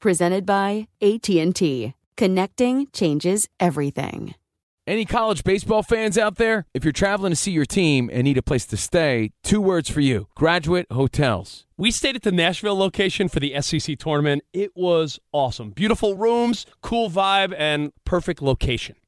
presented by AT&T. Connecting changes everything. Any college baseball fans out there? If you're traveling to see your team and need a place to stay, two words for you. Graduate Hotels. We stayed at the Nashville location for the SEC tournament. It was awesome. Beautiful rooms, cool vibe, and perfect location.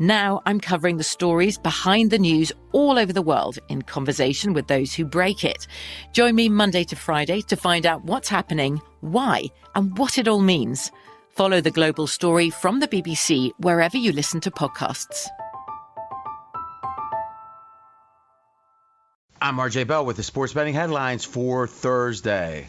Now I'm covering the stories behind the news all over the world in conversation with those who break it. Join me Monday to Friday to find out what's happening, why, and what it all means. Follow the global story from the BBC wherever you listen to podcasts. I'm RJ Bell with the sports betting headlines for Thursday.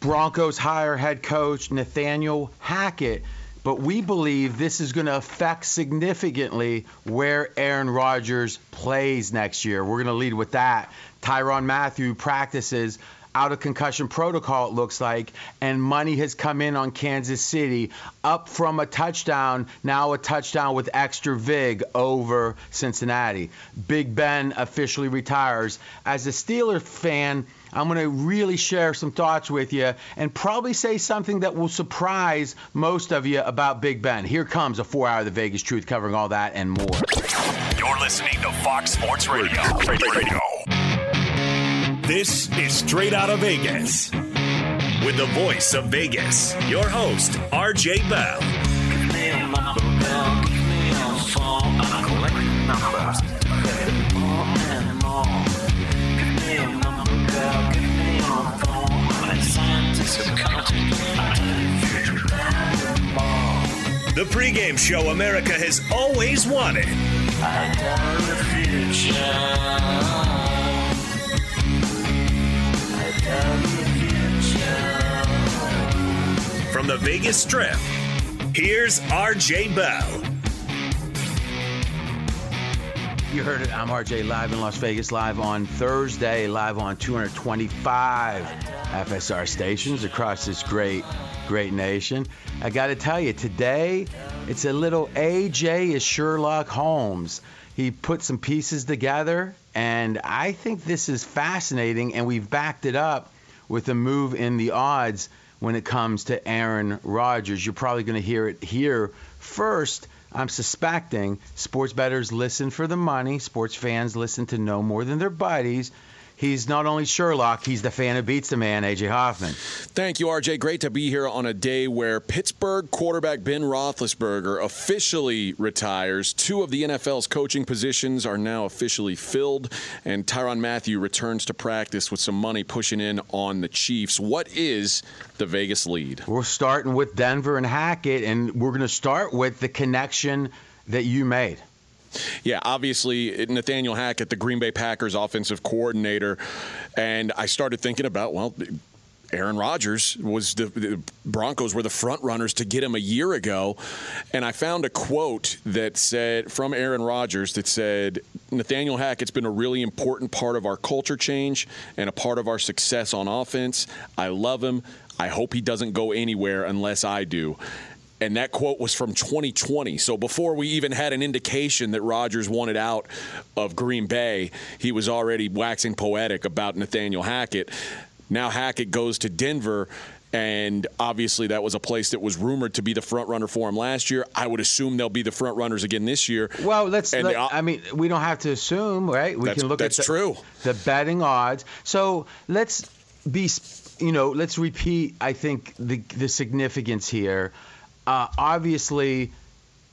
Broncos hire head coach Nathaniel Hackett but we believe this is going to affect significantly where Aaron Rodgers plays next year. We're going to lead with that. Tyrann Mathieu practices out of concussion protocol, it looks like, and money has come in on Kansas City, up from a touchdown, now a touchdown with extra vig over Cincinnati. Big Ben officially retires. As a Steeler fan, I'm going to really share some thoughts with you and probably say something that will surprise most of you about Big Ben. Here comes a four hour of the Vegas truth covering all that and more. You're listening to Fox Sports Radio. Radio. This is Straight Out of Vegas. With the voice of Vegas, your host, RJ Bell. Pregame show America has always wanted. From the Vegas Strip, here's RJ Bell. You heard it. I'm RJ live in Las Vegas, live on Thursday, live on 225 FSR stations across this great, great nation. I got to tell you, today it's a little AJ is Sherlock Holmes. He put some pieces together, and I think this is fascinating, and we've backed it up with a move in the odds when it comes to Aaron Rodgers. You're probably going to hear it here first. I'm suspecting sports bettors listen for the money, sports fans listen to no more than their buddies. He's not only Sherlock, he's the fan who beats the man, AJ Hoffman. Thank you, RJ. Great to be here on a day where Pittsburgh quarterback Ben Roethlisberger officially retires. Two of the NFL's coaching positions are now officially filled, and Tyrann Mathieu returns to practice with some money pushing in on the Chiefs. What is the Vegas lead? We're starting with Denver and Hackett, and we're going to start with the connection that you made. Yeah, obviously Nathaniel Hackett, the Green Bay Packers offensive coordinator, and I started thinking about well. Aaron Rodgers was the, the, Broncos were the front runners to get him a year ago, and I found a quote that said from Aaron Rodgers that said Nathaniel Hackett's been a really important part of our culture change and a part of our success on offense. I love him. I I hope he doesn't go anywhere unless I do. And that quote was from 2020. So before we even had an indication that Rodgers wanted out of Green Bay, he was already waxing poetic about Nathaniel Hackett. Now Hackett goes to Denver. And obviously, that was a place that was rumored to be the front runner for him last year. I would assume they'll be the front runners again this year. Well, let's. Let, I mean, we don't have to assume, right? We can look that's at the, true. the betting odds. So let's be, you know, let's repeat. I think the the significance here. Uh, obviously,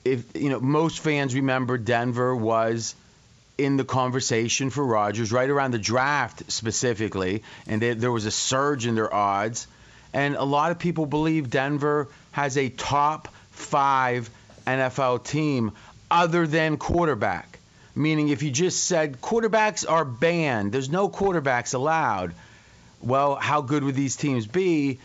if you know, most fans remember Denver was in the conversation for Rodgers right around the draft specifically, and there, there was a surge in their odds. And a lot of people believe Denver has a top five NFL team other than quarterback. Meaning, if you just said quarterbacks are banned, there's no quarterbacks allowed. Well, how good would these teams be?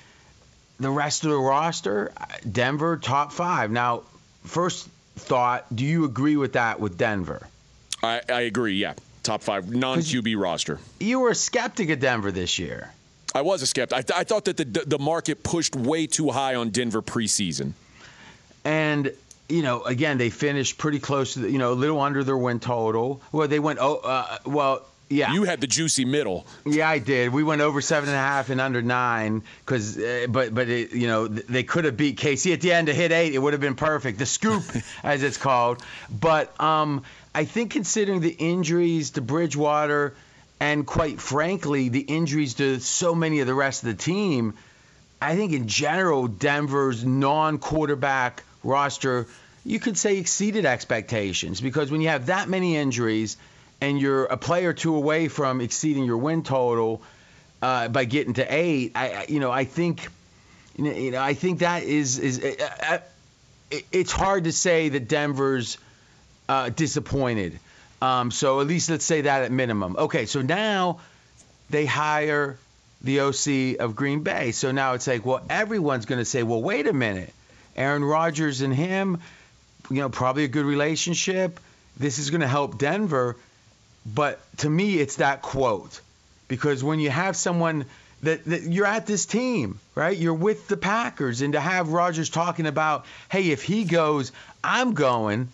The rest of the roster, Denver top five. Now, first thought, do you agree with that with Denver? I, I agree, yeah. Top five non QB roster. You were a skeptic of Denver this year. I was a skeptic. I, th- I thought that the, the market pushed way too high on Denver preseason. And you know, again, they finished pretty close to the, you know, a little under their win total. Well, they went, oh, uh, well, yeah. You had the juicy middle. Yeah, I did. We went over seven and a half and under nine, because, uh, but, but it, you know, th- they could have beat KC at the end to hit eight. It would have been perfect. The scoop, as it's called. But um, I think considering the injuries to Bridgewater, and quite frankly, the injuries to so many of the rest of the team, I think in general, Denver's non-quarterback roster, you could say exceeded expectations because when you have that many injuries and you're a player or two away from exceeding your win total uh, by getting to eight, I, I you know I think you know, I think that is is uh, uh, it's hard to say that Denver's uh, disappointed. Um, so at least let's say that at minimum. Okay, so now they hire the OC of Green Bay. So now it's like, well, everyone's going to say, well, wait a minute. Aaron Rodgers and him, you know, probably a good relationship. This is going to help Denver. But to me, it's that quote. Because when you have someone that, that you're at this team, right? You're with the Packers. And to have Rodgers talking about, hey, if he goes, I'm going.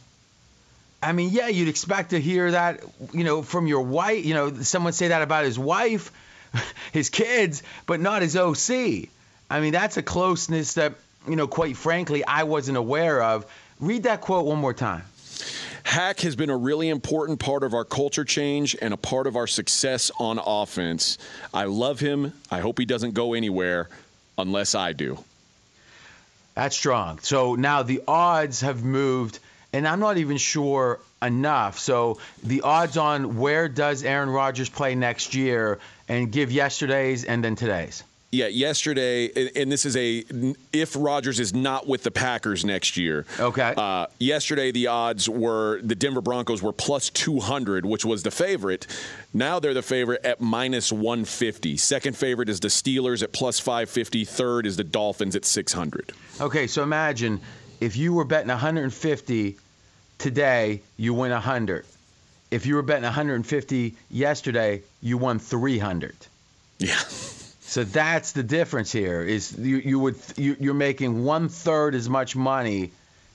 I mean, yeah, you'd expect to hear that, you know, from your wife, you know, someone say that about his wife, his kids, but not his OC. I mean, that's a closeness that, you know, quite frankly, I wasn't aware of. Read that quote one more time. Hack has been a really important part of our culture change and a part of our success on offense. I love him. I hope he doesn't go anywhere unless I do. That's strong. So now the odds have moved, and I'm not even sure enough. So the odds on where does Aaron Rodgers play next year, and give yesterday's and then today's. Yeah, yesterday, and- this is a if Rodgers is not with the Packers next year. Okay. Uh, yesterday, the odds were the Denver Broncos were plus 200, which was the favorite. Now they're the favorite at minus 150. Second favorite is the Steelers at plus 550. Third is the Dolphins at 600. Okay, so imagine if you were betting 150 today, you win 100. If you were betting 150 yesterday, you won 300. Yeah. So that's the difference here. Is you, you would you, you're making one third as much money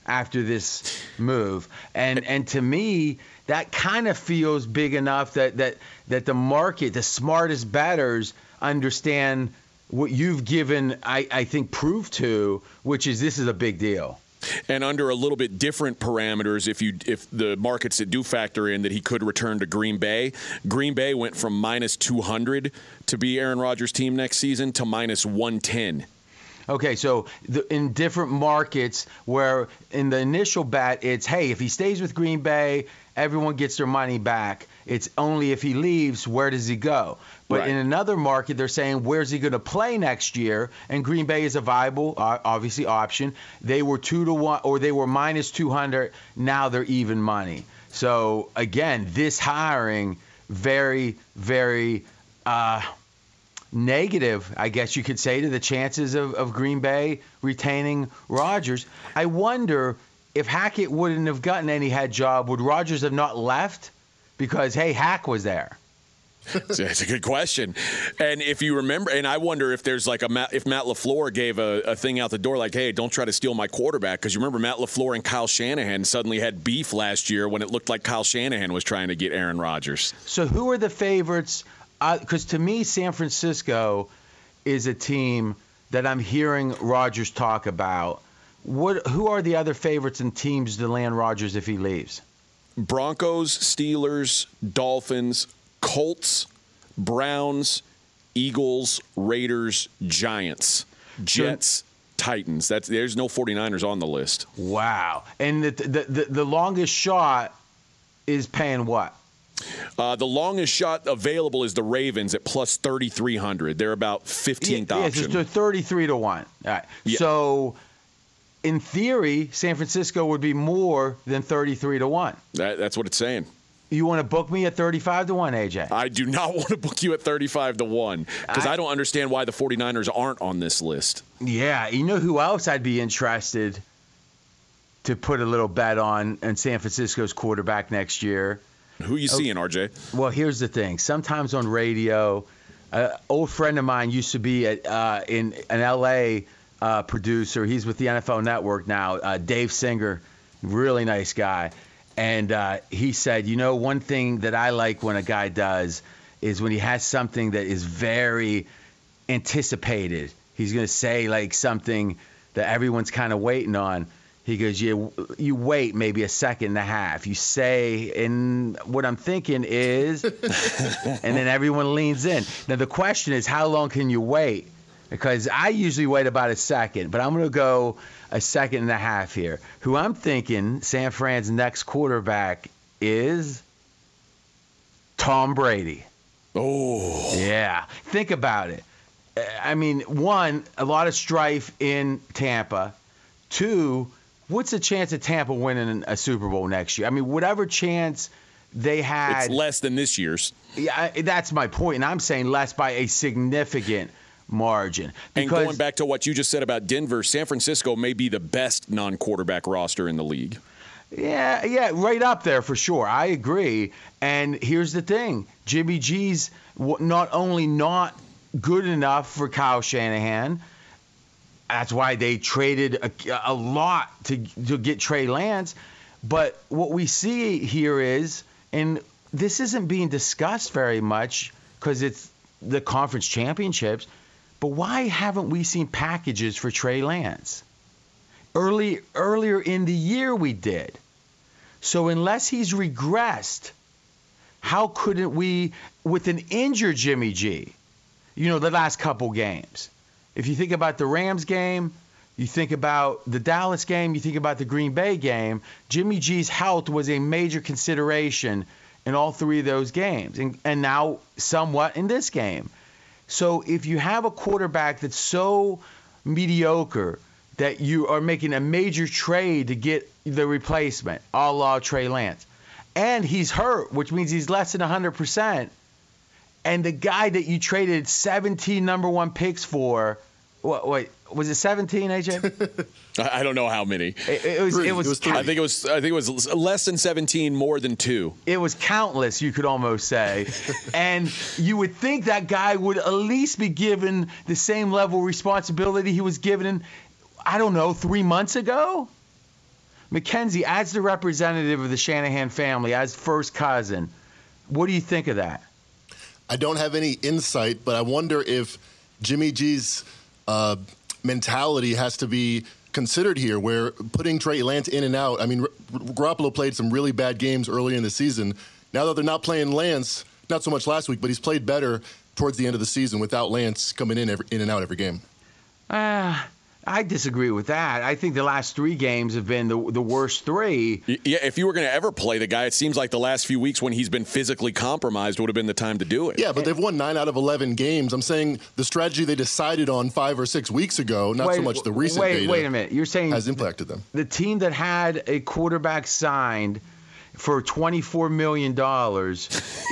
after this move, and and to me that kind of feels big enough that that that the market, the smartest batters understand what you've given. I I think proof to, which is this is a big deal. And under a little bit different parameters, if you if the markets that do factor in that he could return to Green Bay, Green Bay went from minus 200 to be Aaron Rodgers' team next season to minus 110. Okay, so the, in different markets where in the initial bet it's hey if he stays with Green Bay everyone gets their money back. It's only if he leaves where does he go? But Right. in another market they're saying where's he going to play next year? And Green Bay is a viable uh, obviously option. They were two to one or they were minus 200. Now they're even money. So again, this hiring very very. Uh, negative, I guess you could say, to the chances of, of Green Bay retaining Rodgers. I wonder if Hackett wouldn't have gotten any head job, would Rodgers have not left? Because hey, Hack was there. It's a good question. And if you remember, and I wonder if there's like a Matt, if Matt LaFleur gave a, a thing out the door like, hey, don't try to steal my quarterback. Because you remember Matt LaFleur and Kyle Shanahan suddenly had beef last year when it looked like Kyle Shanahan was trying to get Aaron Rodgers. So who are the favorites? Uh, because to me, San Francisco is a team that I'm hearing Rodgers talk about. What? Who are the other favorites and teams to land Rodgers if he leaves? Broncos, Steelers, Dolphins, Colts, Browns, Eagles, Raiders, Giants, Jets, Titans. That's there's no 49ers on the list. Wow. And the the, the, the longest shot is paying what? Uh, the longest shot available is the Ravens at plus 3,300. They're about 15th yeah, option. Yeah, so 33 to 1. All right. Yeah. So, in theory, San Francisco would be more than 33 to 1. That, that's what it's saying. You want to book me at 35 to 1, AJ? I do not want to book you at 35 to 1 because I, I don't understand why the 49ers aren't on this list. Yeah. You know who else I'd be interested to put a little bet on in San Francisco's quarterback next year? Who you seeing, RJ? Well, here's the thing. Sometimes on radio, an old friend of mine used to be at, uh, in an LA uh, producer. He's with the NFL Network now. Uh, Dave Singer, really nice guy, and uh, he said, you know, one thing that I like when a guy does is when he has something that is very anticipated. He's going to say like something that everyone's kind of waiting on. He goes, you you wait maybe a second and a half. You say, and what I'm thinking is, and then everyone leans in. Now the question is, how long can you wait? Because I usually wait about a second, but I'm going to go a second and a half here. Who I'm thinking San Fran's next quarterback is Tom Brady. Oh, yeah. Think about it. I mean, one, a lot of strife in Tampa. Two, what's the chance of Tampa winning a Super Bowl next year? I mean, whatever chance they had. It's less than this year's. Yeah, that's my point. point, and I'm saying less by a significant margin. and going back to what you just said about Denver, San Francisco may be the best non-quarterback roster in the league. Yeah, yeah, right up there for sure. I agree. And here's the thing: Jimmy G's not only not good enough for Kyle Shanahan. That's why they traded a, a lot to to get Trey Lance. But what we see here is, and this isn't being discussed very much because it's the conference championships. But why haven't we seen packages for Trey Lance? Early earlier in the year we did. So unless he's regressed, how couldn't we with an injured Jimmy G? You know, the last couple games. If you think about the Rams game, you think about the Dallas game, you think about the Green Bay game, Jimmy G's health was a major consideration in all three of those games, and, and now somewhat in this game. So if you have a quarterback that's so mediocre that you are making a major trade to get the replacement, a la Trey Lance, and he's hurt, which means he's less than 100%, and the guy that you traded 17 number one picks for, what, wait, was it 17, AJ? I don't know how many. It, it was. Three. It was. It was three. I think it was. I think it was less than 17, more than two. It was countless, you could almost say. and you would think that guy would at least be given the same level of responsibility he was given, I don't know, three months ago? Mackenzie, as the representative of the Shanahan family, as first cousin, what do you think of that? I don't have any insight, but I wonder if Jimmy G's uh, mentality has to be considered here, where putting Trey Lance in and out. I mean, R- Garoppolo played some really bad games early in the season. Now that they're not playing Lance, not so much last week, but he's played better towards the end of the season without Lance coming in every, in and out every game. Ah. I disagree with that. I think the last three games have been the the worst three. Yeah, if you were going to ever play the guy, it seems like the last few weeks when he's been physically compromised would have been the time to do it. Yeah, but they've won nine out of eleven games. I'm saying the strategy they decided on five or six weeks ago, not wait, so much the recent wait, data. Wait a minute. You're saying has impacted them. The team that had a quarterback signed for $24 million,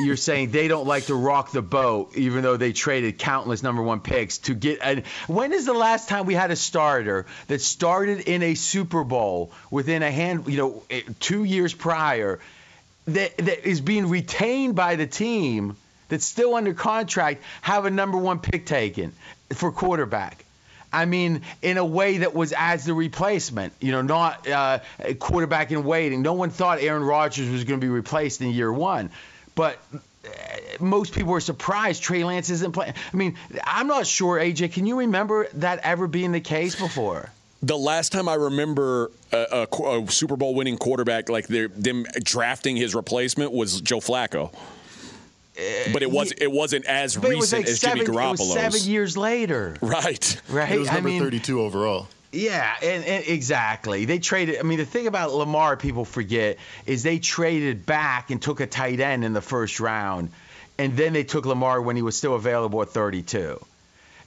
you're saying they don't like to rock the boat, even though they traded countless number one picks to get. A, when is the last time we had a starter that started in a Super Bowl within a hand, you know, eh, two years prior, that, that is being retained by the team that's still under contract have a number one pick taken for quarterback. I mean, in a way that was as the replacement, you know, not uh, a quarterback in waiting. No one thought Aaron Rodgers was going to be replaced in year one, but uh, most people were surprised Trey Lance isn't playing. I mean, I'm not sure, AJ. Can you remember that ever being the case before? The last time I remember a, a, a Super Bowl winning quarterback like them drafting his replacement was Joe Flacco. But it uh, was it wasn't as But it was recent like as seven, Jimmy it was Garoppolo's. seven years later. Right. Right. It was I number mean, 32 overall. Yeah, and, and exactly. They traded. I mean, the thing about Lamar, people forget, is they traded back and took a tight end in the first round, and then they took Lamar when he was still available at 32.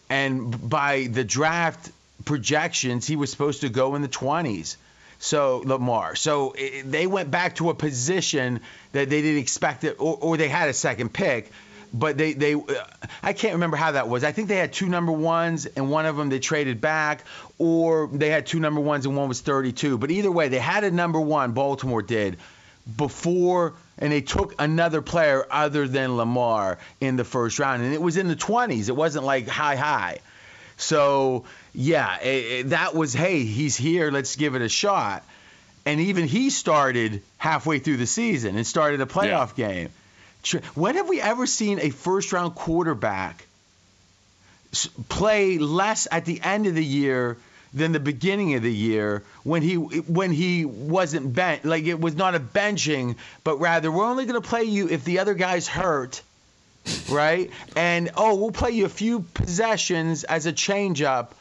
And by the draft projections, he was supposed to go in the 20s. So Lamar. So it, they went back to a position that they didn't expect it, or, or they had a second pick, but they they uh, I can't remember how that was. I think they had two number ones, and one of them they traded back, or they had two number ones and one was 32. But either way, they had a number one. Baltimore did before, and they took another player other than Lamar in the first round, and it was in the 20s. It wasn't like high high. So yeah, eh, eh, that was hey, he's here. Let's give it a shot. And even he started halfway through the season and started a playoff game. When have we ever seen a first round quarterback play less at the end of the year than the beginning of the year when he when he wasn't bent like it was not a benching but rather we're only going to play you if the other guy's hurt right and oh we'll play you a few possessions as a change up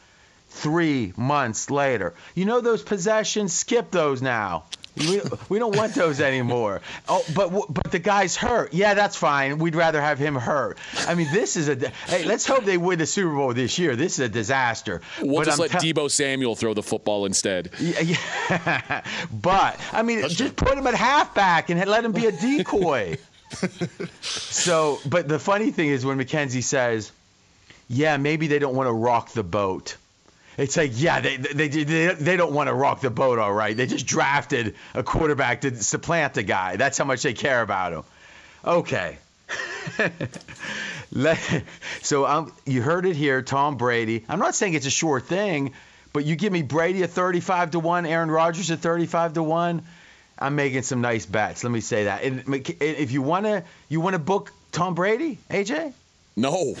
three months later you know those possessions skip those now we, we don't want those anymore. Oh, but but the guy's hurt. Yeah, that's fine. We'd rather have him hurt. I mean, this is a. Hey, let's hope they win the Super Bowl this year. This is a disaster. We'll But just I'm let tell- Deebo Samuel throw the football instead. Yeah, yeah. but I mean, just put him at halfback and let him be a decoy. so, but the funny thing is when Mackenzie says, "Yeah, maybe they don't want to rock the boat." It's like, yeah, they they they, they don't want to rock the boat, all right. They just drafted a quarterback to supplant the guy. That's how much they care about him. Okay. So um, you heard it here, Tom Brady. I'm not saying it's a sure thing, but you give me Brady at 35 to one, Aaron Rodgers at 35 to one. I'm making some nice bets. Let me say that. And if you wanna, you wanna book Tom Brady, AJ. No.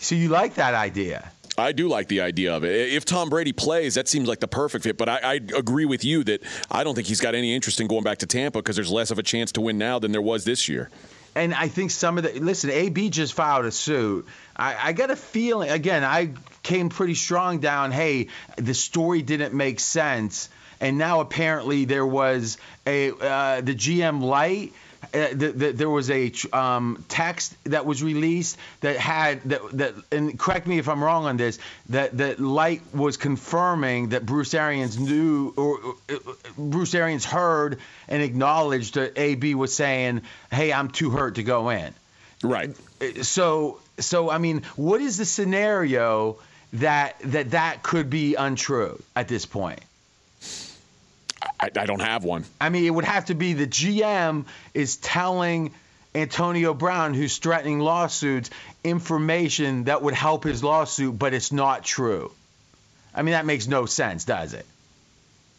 So you like that idea? I do like the idea of it. If Tom Brady plays, that seems like the perfect fit. But I, I agree with you that I don't think he's got any interest in going back to Tampa because there's less of a chance to win now than there was this year. And I think some of the listen, AB just filed a suit. I, I got a feeling again. I came pretty strong down. Hey, the story didn't make sense, and now apparently there was a uh, the GM Licht. Uh, the, the, there was a um, text that was released that had that, that and correct me if I'm wrong on this that that Licht was confirming that Bruce Arians knew or uh, Bruce Arians heard and acknowledged that AB was saying, "Hey, I'm too hurt to go in." Right. So so I mean, what is the scenario that that that could be untrue at this point? I, I don't have one. I mean, it would have to be the GM is telling Antonio Brown, who's threatening lawsuits, information that would help his lawsuit, but it's not true. I mean, that makes no sense, does it?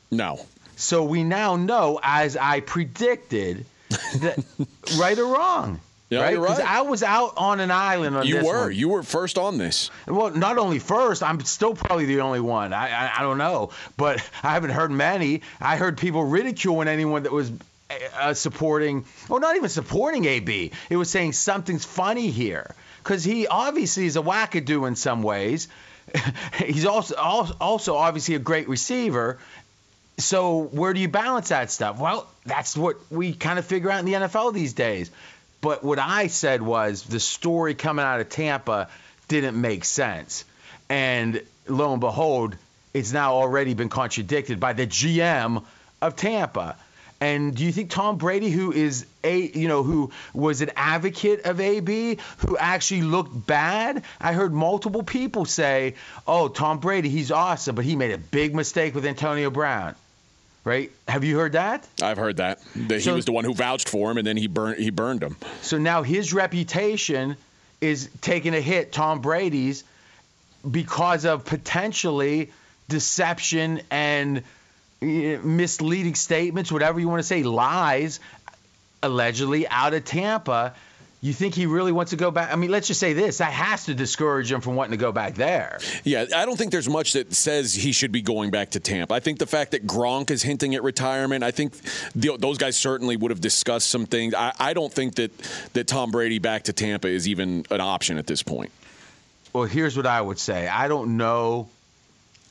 No. So we now know, as I predicted, that right or wrong. Yeah, right? you're 'Cause right. I was out on an island on You were. one. You were first on this. Well, not only first, I'm still probably the only one. I, I I don't know, but I haven't heard many. I heard people ridiculing anyone that was uh, supporting, or not even supporting AB. It was saying something's funny here because he obviously is a wackadoo in some ways. He's also also obviously a great receiver. So where do you balance that stuff? Well, that's what we kind of figure out in the NFL these days. But what I said was the story coming out of Tampa didn't make sense. And lo and behold, it's now already been contradicted by the GM of Tampa. And do you think Tom Brady, who is a you know who was an advocate of AB, who actually looked bad? I heard multiple people say, "Oh, Tom Brady, he's awesome, but he made a big mistake with Antonio Brown." Right? Have you heard that? I've heard that. That he was the one who vouched for him, and then he burned he burned him. So now his reputation is taking a hit, Tom Brady's, because of potentially deception and eh, misleading statements, whatever you want to say, lies, allegedly out of Tampa. You think he really wants to go back? I mean, let's just say this: that has to discourage him from wanting to go back there. Yeah, I don't think there's much that says he should be going back to Tampa. I think the fact that Gronk is hinting at retirement, I think the, those guys certainly would have discussed some things. I, I don't think that that Tom Brady back to Tampa is even an option at this point. Well, here's what I would say. I don't know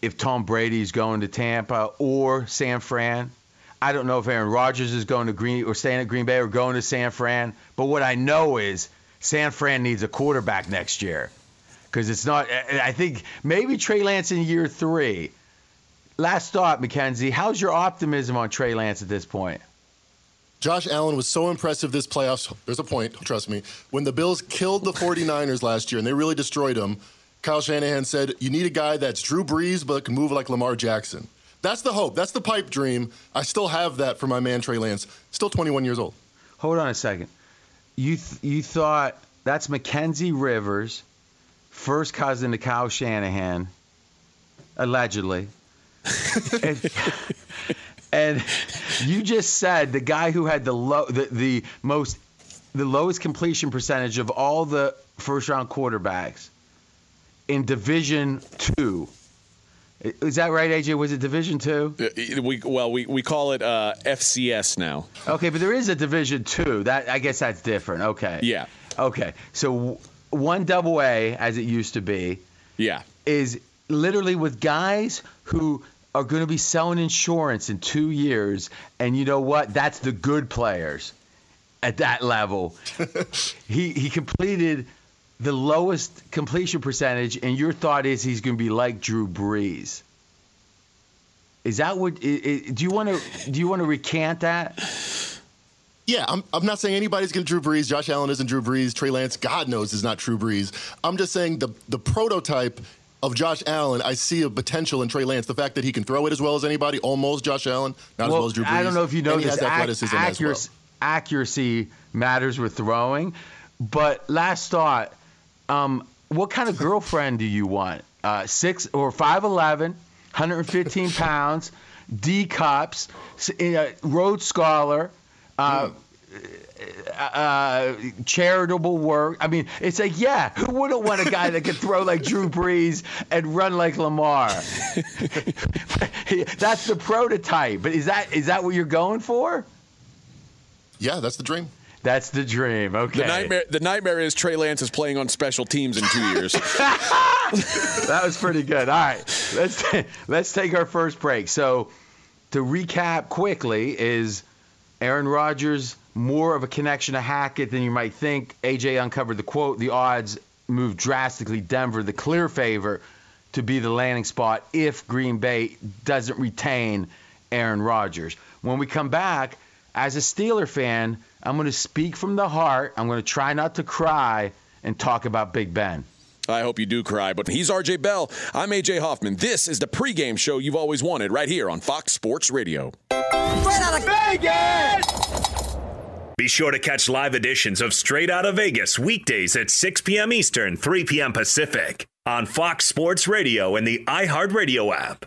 if Tom Brady's going to Tampa or San Fran. I don't know if Aaron Rodgers is going to Green or staying at Green Bay or going to San Fran. But what I know is San Fran needs a quarterback next year because it's not. I think maybe Trey Lance in year three. Last thought, Mackenzie. How's your optimism on Trey Lance at this point? Josh Allen was so impressive this playoffs. There's a point, trust me. When the Bills killed the 49ers last year and they really destroyed them, Kyle Shanahan said, You need a guy that's Drew Brees but can move like Lamar Jackson. That's the hope. That's the pipe dream. I still have that for my man Trey Lance. Still 21 years old. Hold on a second. You th- you thought that's Mackenzie Rivers, first cousin to Kyle Shanahan, allegedly. and, and you just said the guy who had the low the, the most the lowest completion percentage of all the first round quarterbacks in Division Two. Is that right, AJ? Was it Division Two? Uh, We well, we, we call it uh, FCS now. Okay, but there is a Division Two. That I guess that's different. Okay. Yeah. Okay. So one double A, as it used to be, Yeah. is literally with guys who are going to be selling insurance in two years, and you know what? That's the good players at that level. he he completed the lowest completion percentage, and your thought is he's going to be like Drew Brees. Is that what? Do you want to do you want to recant that? Yeah, I'm, I'm not saying anybody's going to Drew Brees. Josh Allen isn't Drew Brees. Trey Lance, God knows, is not Drew Brees. I'm just saying the the prototype of Josh Allen, I see a potential in Trey Lance. The fact that he can throw it as well as anybody, almost Josh Allen, not as well as Drew Brees. I don't know if you know and this. ac- as well. accuracy, accuracy matters with throwing. But last thought, um, what kind of girlfriend do you want? Uh, six or five eleven, 115 pounds, D cups, uh, Rhodes Scholar. Uh, uh, charitable work. I mean, it's like, yeah, who wouldn't want a guy that could throw like Drew Brees and run like Lamar? That's the prototype. But is that is that what you're going for? Yeah, that's the dream. That's the dream. Okay. The nightmare the nightmare is Trey Lance is playing on special teams in two years. that was pretty good. All right, let's let's take our first break. So, to recap quickly, is Aaron Rodgers more of a connection to Hackett than you might think? AJ uncovered the quote. The odds moved drastically. Denver, the clear favor to be the landing spot if Green Bay doesn't retain Aaron Rodgers. When we come back, as a Steeler fan, I'm going to speak from the heart. I'm going to try not to cry and talk about Big Ben. I hope you do cry, but he's RJ Bell. I'm AJ Hoffman. This is the pregame show you've always wanted right here on Fox Sports Radio. Straight out of Vegas! Be sure to catch live editions of Straight Out of Vegas weekdays at 6 p.m. Eastern, 3 p.m. Pacific on Fox Sports Radio and the iHeartRadio app.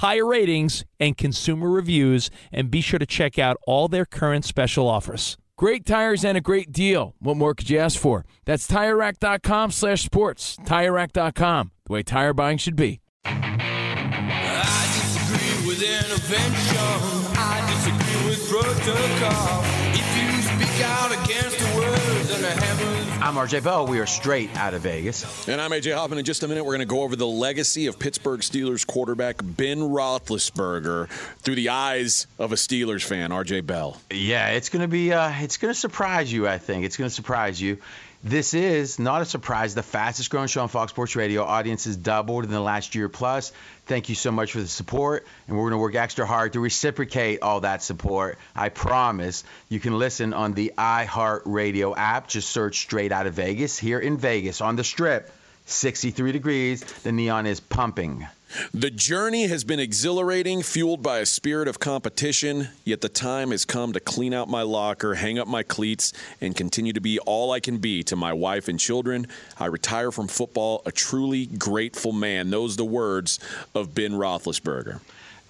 tire ratings, and consumer reviews, and be sure to check out all their current special offers. Great tires and a great deal. What more could you ask for? That's TireRack.com slash sports. TireRack.com, the way tire buying should be. I disagree with intervention. I disagree with protocol. If you speak out against the words of the heavens. I'm RJ Bell. We are straight out of Vegas. And I'm AJ Hoffman. In just a minute, we're going to go over the legacy of Pittsburgh Steelers quarterback Ben Roethlisberger through the eyes of a Steelers fan, RJ Bell. Yeah, it's gonna be. Uh, it's gonna surprise you. I think it's gonna surprise you. This is not a surprise. The fastest growing show on Fox Sports Radio. Audience has doubled in the last year plus. Thank you so much for the support, and we're going to work extra hard to reciprocate all that support. I promise. You can listen on the iHeartRadio app. Just search "Straight Out of Vegas" here in Vegas on the Strip. 63 degrees. The neon is pumping. The journey has been exhilarating, fueled by a spirit of competition, yet the time has come to clean out my locker, hang up my cleats, and continue to be all I can be to my wife and children. I retire from football a truly grateful man. Those the words of Ben Roethlisberger.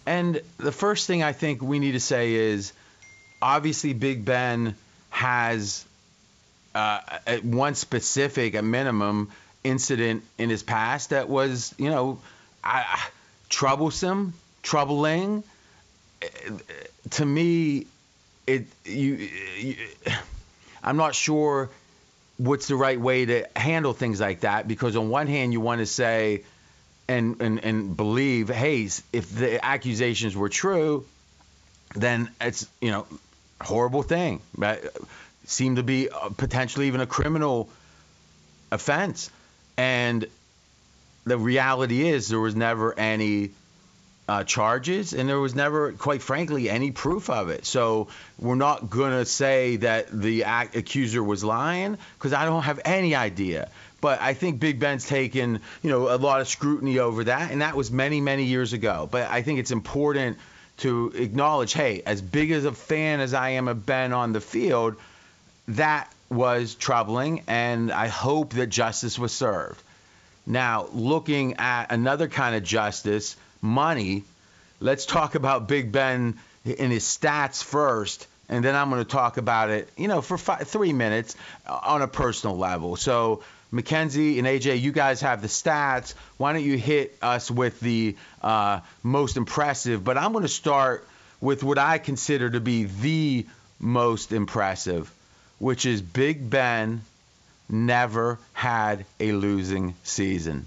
And the first thing I think we need to say is obviously Big Ben has uh, one specific, a minimum, incident in his past that was, you know, I, troublesome, troubling. To me, it you, you I'm not sure what's the right way to handle things like that because on one hand you want to say and and and believe, hey, if the accusations were true, then it's you know horrible thing. But seemed to be uh, potentially even a criminal offense. And the reality is there was never any uh, charges and there was never, quite frankly, any proof of it. So we're not going to say that the ac- accuser was lying because I don't have any idea. But I think Big Ben's taken, you know, a lot of scrutiny over that, and that was many, many years ago. But I think it's important to acknowledge, hey, as big as a fan as I am of Ben on the field, that was troubling, and I hope that justice was served. Now, looking at another kind of justice, money, let's talk about Big Ben in his stats first, and then I'm going to talk about it, you know, for five, three minutes on a personal level. So, Mackenzie and AJ, you guys have the stats. Why don't you hit us with the uh, most impressive? But I'm going to start with what I consider to be the most impressive, which is Big Ben never had a losing season.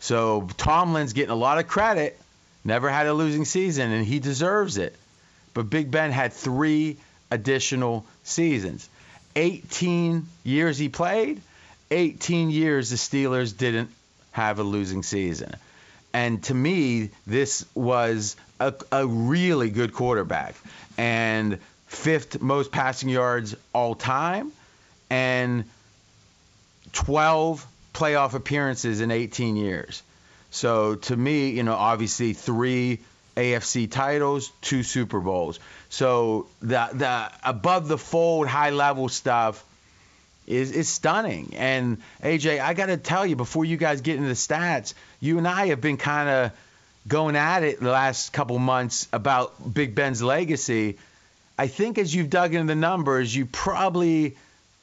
So Tomlin's getting a lot of credit, never had a losing season, and he deserves it. But Big Ben had three additional seasons. 18 years he played, 18 years the Steelers didn't have a losing season. And to me, this was a, a really good quarterback. And fifth most passing yards all time, and 12 playoff appearances in 18 years. So to me, you know, obviously three AFC titles, two Super Bowls. So the the above the fold, high level stuff is is stunning. And AJ, I got to tell you, before you guys get into the stats, you and I have been kind of going at it the last couple months about Big Ben's legacy. I think as you've dug into the numbers, you probably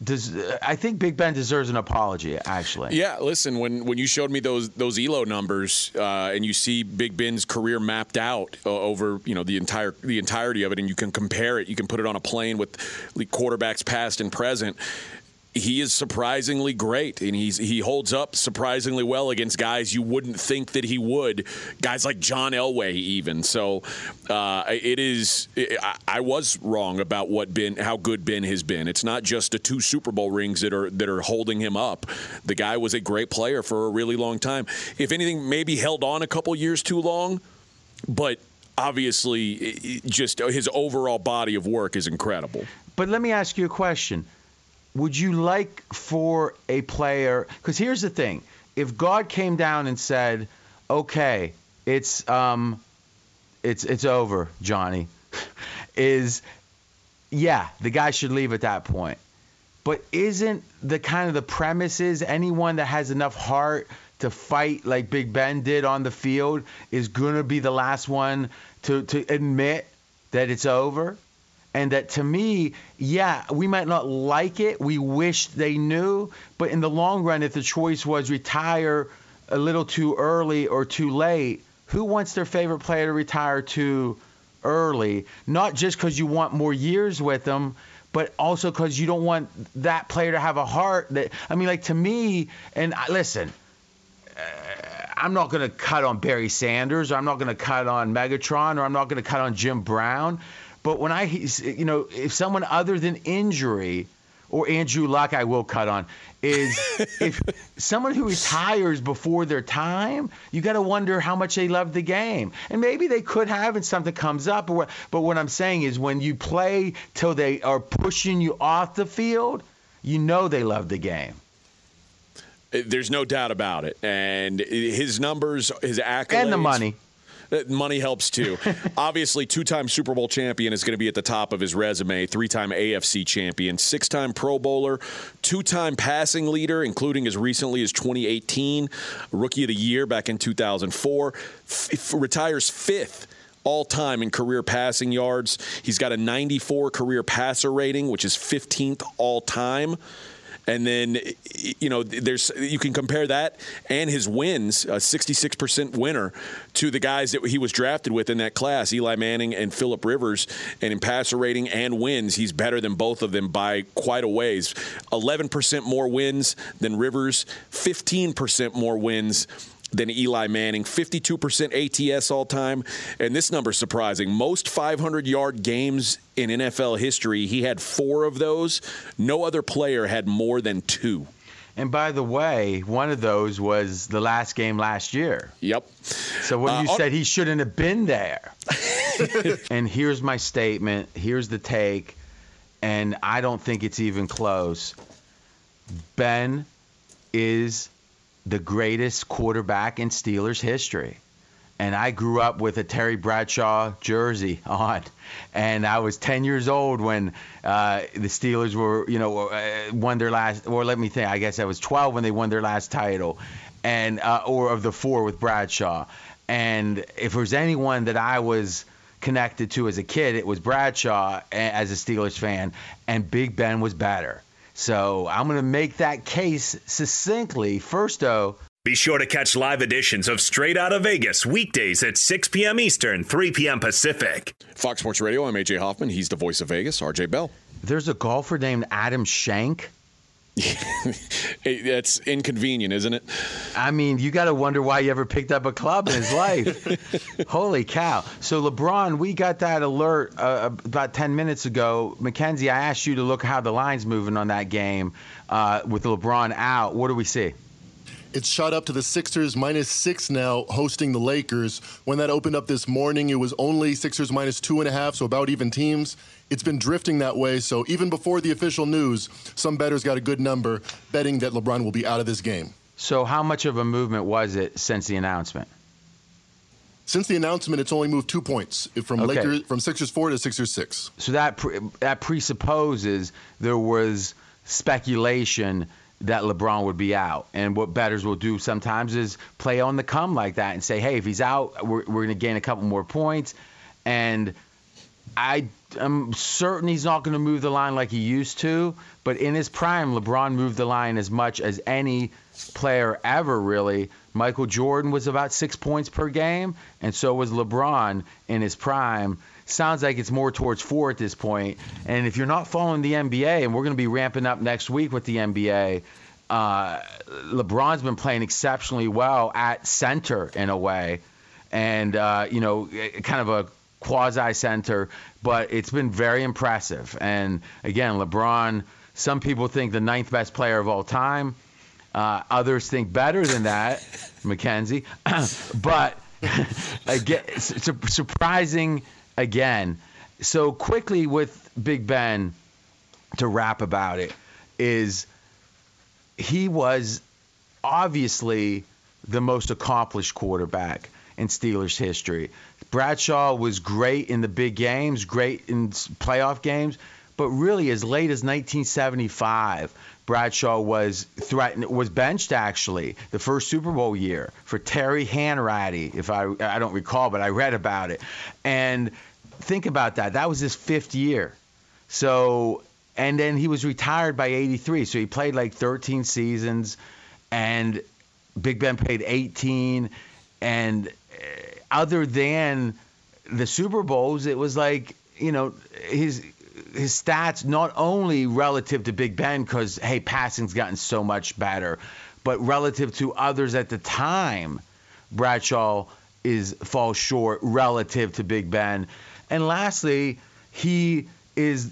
does. I think Big Ben deserves an apology. Actually, Yeah, listen, when when you showed me those those Elo numbers, uh, and you see Big Ben's career mapped out uh, over you know the entire the entirety of it, and you can compare it, you can put it on a plane with quarterbacks past and present. He is surprisingly great, and he's he holds up surprisingly well against guys you wouldn't think that he would. Guys like John Elway, even. So uh, it is. I, I was wrong about what Ben, how good Ben has been. It's not just the two Super Bowl rings that are that are holding him up. The guy was a great player for a really long time. If anything, maybe held on a couple years too long, but obviously, it- it just his overall body of work is incredible. But let me ask you a question. Would you like for a player cuz here's the thing. If God came down and said, "Okay, it's um it's it's over, Johnny." is yeah, the guy should leave at that point. But isn't the kind of the premise is anyone that has enough heart to fight like Big Ben did on the field is to be the last one to, to admit that it's over? And that to me, yeah, we might not like it. We wish they knew. But in the long run, if the choice was retire a little too early or too late, who wants their favorite player to retire too early? Not just because you want more years with them, but also because you don't want that player to have a heart that, I mean, like to me, and I- listen, uh, I'm not going to cut on Barry Sanders, or I'm not going to cut on Megatron, or I'm not going to cut on Jim Brown. But when I, you know, if someone other than injury or Andrew Luck, I will cut on, is if someone who retires before their time, you got to wonder how much they love the game. And maybe they could have, and something comes up. Or but what I'm saying is when you play till they are pushing you off the field, you know they love the game. There's no doubt about it. And his numbers, his accolades. And the money. Uh, Money helps too. Obviously, two time Super Bowl champion is going to be at the top of his resume, three time AFC champion, six time Pro Bowler, two time passing leader, including as recently as 2018, Rookie of the Year back in 2004, f- retires fifth all time in career passing yards. He's got a 94 career passer rating, which is 15th all time. And then, you know, there's you can compare that and his wins, a 66% winner, to the guys that he was drafted with in that class, Eli Manning and Philip Rivers. And in passer rating and wins, he's better than both of them by quite a ways. 11% more wins than Rivers, 15% more wins than Eli Manning, 52% ATS all time. And this number's surprising. Most 500 yard games in NFL history, he had four of those. No other player had more than two. And by the way, one of those was the last game last year. Yep. So when Uh, you said he shouldn't have been there. and here's my statement, here's the take, and I don't think it's even close. Ben is the greatest quarterback in Steelers history. And I grew up with a Terry Bradshaw jersey on, and I was 10 years old when uh, the Steelers were, you know, uh, won their last. Or let me think. I guess I was 12 when they won their last title, and uh, or of the four with Bradshaw. And if there was anyone that I was connected to as a kid, it was Bradshaw as a Steelers fan, and Big Ben was better. So I'm going to make that case succinctly. First, though, Be sure to catch live editions of Straight Out of Vegas weekdays at 6 p.m. Eastern, 3 p.m. Pacific. Fox Sports Radio, I'm AJ Hoffman. He's the voice of Vegas, RJ Bell. there's a golfer named Adam Schenk. Hey, That's inconvenient, isn't it? I mean, you got to wonder why he ever picked up a club in his life. Holy cow. So, LeBron, we got that alert uh, about 10 minutes ago. Mackenzie, I asked you to look how the line's moving on that game uh, with LeBron out. What do we see? It's shot up to the Sixers minus six now, hosting the Lakers. When that opened up this morning, it was only Sixers minus two and a half, so about even teams. It's been drifting that way, so even before the official news, some bettors got a good number betting that LeBron will be out of this game. So, how much of a movement was it since the announcement? Since the announcement, it's only moved two points from Okay. Lakers from Sixers four to Sixers six. So that pre- that presupposes there was speculation that LeBron would be out, and what bettors will do sometimes is play on the come like that and say, hey, if he's out, we're, we're going to gain a couple more points, and I am certain he's not going to move the line like he used to, but in his prime, LeBron moved the line as much as any player ever, really. Michael Jordan was about six points per game, and so was LeBron in his prime. Sounds like it's more towards four at this point. And if you're not following the NBA, and we're going to be ramping up next week with the NBA, uh, LeBron's been playing exceptionally well at center in a way, and uh, you know, kind of a quasi center, but it's been very impressive. And again, LeBron, some people think the ninth best player of all time. Uh, others think better than that, Mackenzie. but again, su- surprising again. So quickly with Big Ben, to rap about it, is he was obviously the most accomplished quarterback in Steelers history. Bradshaw was great in the big games, great in playoff games, but really as late as 1975, Bradshaw was threatened was benched actually the first Super Bowl year for Terry Hanratty, if I I don't recall, but I read about it. And think about that. That was his fifth year. So, and then he was retired by 83. So he played like 13 seasons, and Big Ben played 18. And uh, other than the Super Bowls, it was like, you know, his his stats not only relative to Big Ben because hey, passing's gotten so much better, but relative to others at the time, Bradshaw is falls short relative to Big Ben. And lastly, he is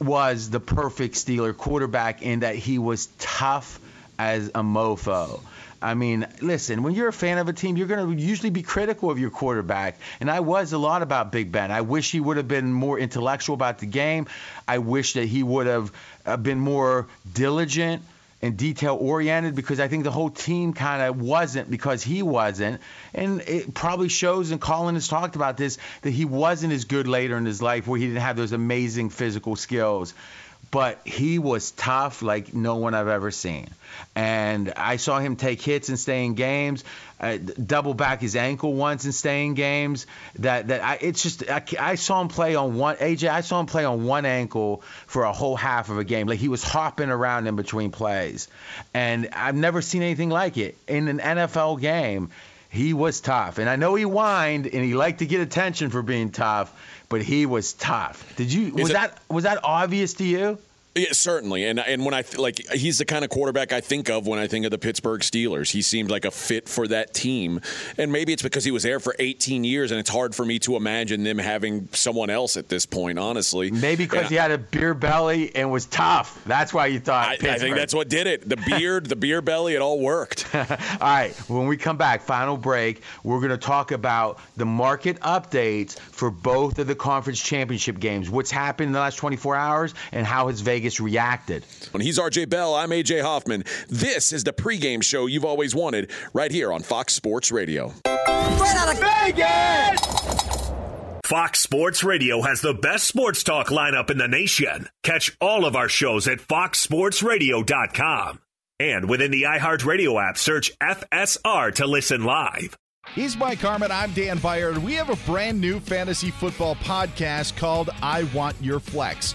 was the perfect Steeler quarterback in that he was tough as a mofo. I mean, listen, when you're a fan of a team, you're going to usually be critical of your quarterback. And I was a lot about Big Ben. I wish he would have been more intellectual about the game. I wish that he would have uh, been more diligent and detail oriented because I think the whole team kind of wasn't because he wasn't. And it probably shows, and Colin has talked about this, that he wasn't as good later in his life where he didn't have those amazing physical skills. But he was tough like no one I've ever seen. And I saw him take hits and stay in games, uh, double back his ankle once and stay in games. That that I, it's just I, I saw him play on one AJ. I saw him play on one ankle for a whole half of a game. Like he was hopping around in between plays, and I've never seen anything like it in an NFL game. He was tough, and I know he whined and he liked to get attention for being tough, but he was tough. Did you was it- that was that obvious to you? Yeah, certainly. And and when I th- like he's the kind of quarterback I think of when I think of the Pittsburgh Steelers. He seemed like a fit for that team. And maybe it's because he was there for 18 years and it's hard for me to imagine them having someone else at this point, honestly. Maybe because he had a beer belly and was tough. That's why you thought. I, I think that's what did it. The beard, the beer belly, it all worked. All right, when we come back, final break, we're going to talk about the market updates for both of the conference championship games. What's happened in the last 24 hours and how has Vegas reacted? When he's RJ Bell, I'm AJ Hoffman. This is the pregame show you've always wanted right here on Fox Sports Radio. Fox Sports Radio has the best sports talk lineup in the nation. Catch all of our shows at foxsportsradio.com. And within the iHeartRadio app, search FSR to listen live. He's Mike Harmon. I'm Dan Beyer. We have a brand new fantasy football podcast called I Want Your Flex.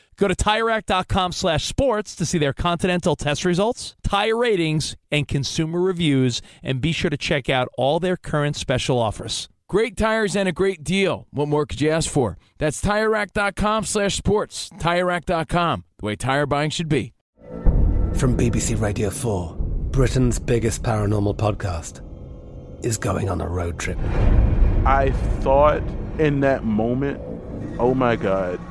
Go to TireRack.com slash sports to see their Continental test results, tire ratings, and consumer reviews, and be sure to check out all their current special offers. Great tires and a great deal. What more could you ask for? That's TireRack.com slash sports. TireRack.com, the way tire buying should be. From BBC Radio 4, Britain's biggest paranormal podcast is going on a road trip. I thought in that moment, oh my God,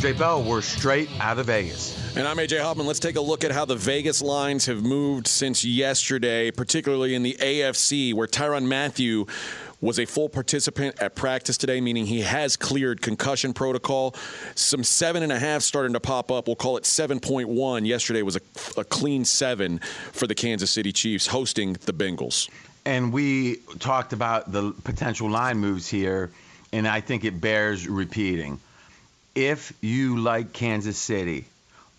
RJ Bell. We're straight out of Vegas. And I'm AJ Hoffman. Let's take a look at how the Vegas lines have moved since yesterday, particularly in the AFC, where Tyrann Mathieu was a full participant at practice today, meaning he has cleared concussion protocol. Some seven and a half starting to pop up. We'll call it 7.1. Yesterday was a, a clean seven for the Kansas City Chiefs hosting the Bengals. And we talked about the potential line moves here, and I think it bears repeating. If you like Kansas City,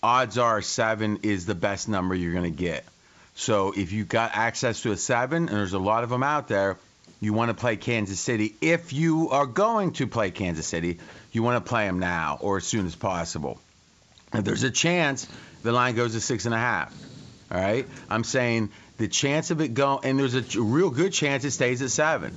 odds are seven is the best number you're going to get. So if you got access to a seven, and there's a lot of them out there, you want to play Kansas City. If you are going to play Kansas City, you want to play them now or as soon as possible. If there's a chance the line goes to six and a half. All right, I'm saying the chance of it going, and there's a real good chance it stays at seven.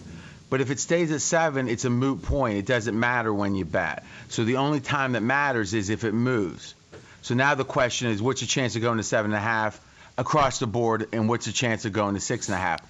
But if it stays at seven, it's a moot point. It doesn't matter when you bet. So the only time that matters is if it moves. So now the question is, what's the chance of going to seven and a half across the board, and what's the chance of going to six and a half?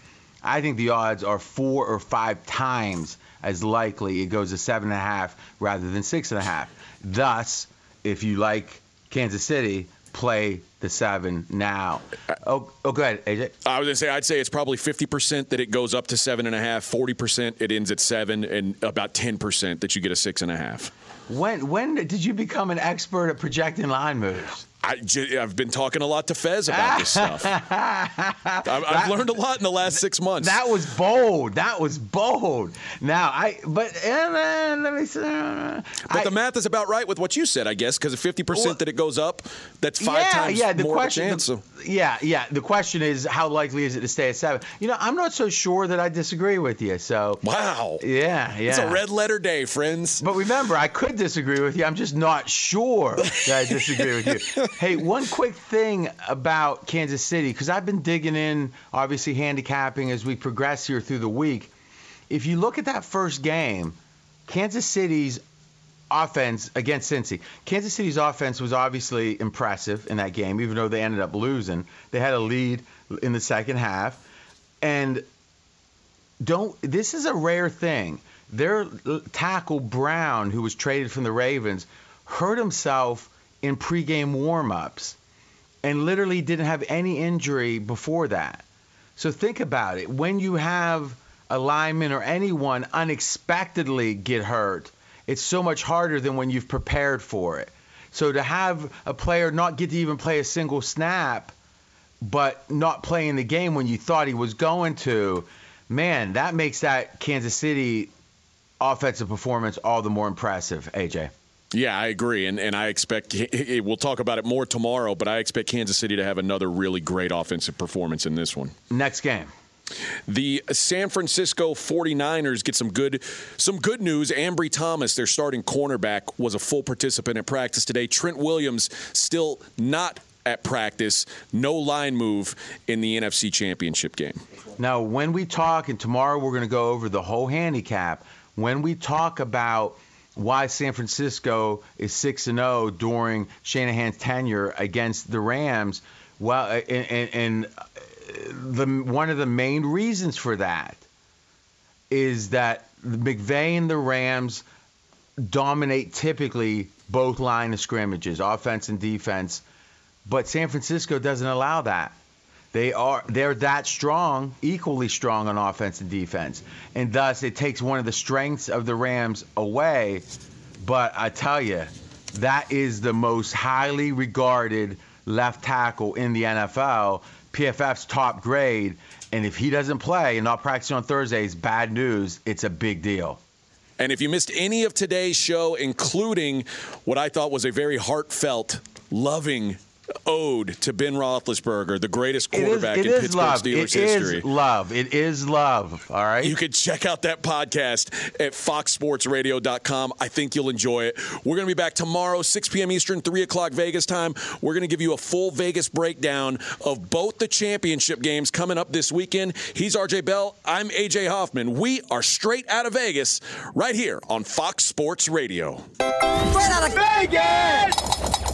I think the odds are four or five times as likely it goes to seven and a half rather than six and a half. Thus, if you like Kansas City, play the seven now. Oh, oh, go ahead, AJ. I was gonna say I'd say it's probably fifty percent that it goes up to seven and a half, forty percent it ends at seven, and about ten percent that you get a six and a half. When when did you become an expert at projecting line moves? I, have been talking a lot to Fez about this stuff. I've, I've, learned a lot in the last six months. That was bold. That was bold. Now I, but uh, let me. Uh, but I, the math is about right with what you said, I guess, because fifty percent that it goes up, that's five yeah, times yeah, the more question, chance. The, yeah, yeah. The question is, how likely is it to stay at seven? You know, I'm not so sure that I disagree with you. So wow. Yeah, yeah. It's a red letter day, friends. But remember, I could disagree with you. I'm just not sure that I disagree with you. Hey, one quick thing about Kansas City, because I've been digging in, obviously handicapping as we progress here through the week. If you look at that first game, Kansas City's offense against Cincy, Kansas City's offense was obviously impressive in that game, even though they ended up losing. They had a lead in the second half, and don't. This is a rare thing. Their tackle Brown, who was traded from the Ravens, hurt himself in pregame warmups and literally didn't have any injury before that. So think about it. When you have a lineman or anyone unexpectedly get hurt, it's so much harder than when you've prepared for it. So to have a player not get to even play a single snap, but not play in the game when you thought he was going to, man, that makes that Kansas City offensive performance all the more impressive, AJ. Yeah, I agree, and and I expect we'll talk about it more tomorrow. But I expect Kansas City to have another really great offensive performance in this one. Next game. The San Francisco 49ers get some good some good news. Ambry Thomas, their starting cornerback, was a full participant at practice today. Trent Williams still not at practice. No line move in the NFC Championship game. Now, when we talk, and tomorrow we're going to go over the whole handicap, when we talk about why San Francisco is 6 and 0 during Shanahan's tenure against the Rams. Well, and, and, and the one of the main reasons for that is that McVay and the Rams dominate typically both line of scrimmages, offense and defense, but San Francisco doesn't allow that. They are they're that strong, equally strong on offense and defense, and thus it takes one of the strengths of the Rams away. But I tell you, that is the most highly regarded left tackle in the NFL. PFF's top grade, and if he doesn't play and not practicing on Thursdays, bad news. It's a big deal. And if you missed any of today's show, including what I thought was a very heartfelt, loving ode to Ben Roethlisberger, the greatest quarterback it is, it in is Pittsburgh love. Steelers it history. It is love. It is love. All right. You can check out that podcast at foxsportsradio.com. I think you'll enjoy it. We're going to be back tomorrow, 6 p.m. Eastern, 3 o'clock Vegas time. We're going to give you a full Vegas breakdown of both the championship games coming up this weekend. He's RJ Bell. I'm AJ Hoffman. We are straight out of Vegas right here on Fox Sports Radio. Straight out of Vegas!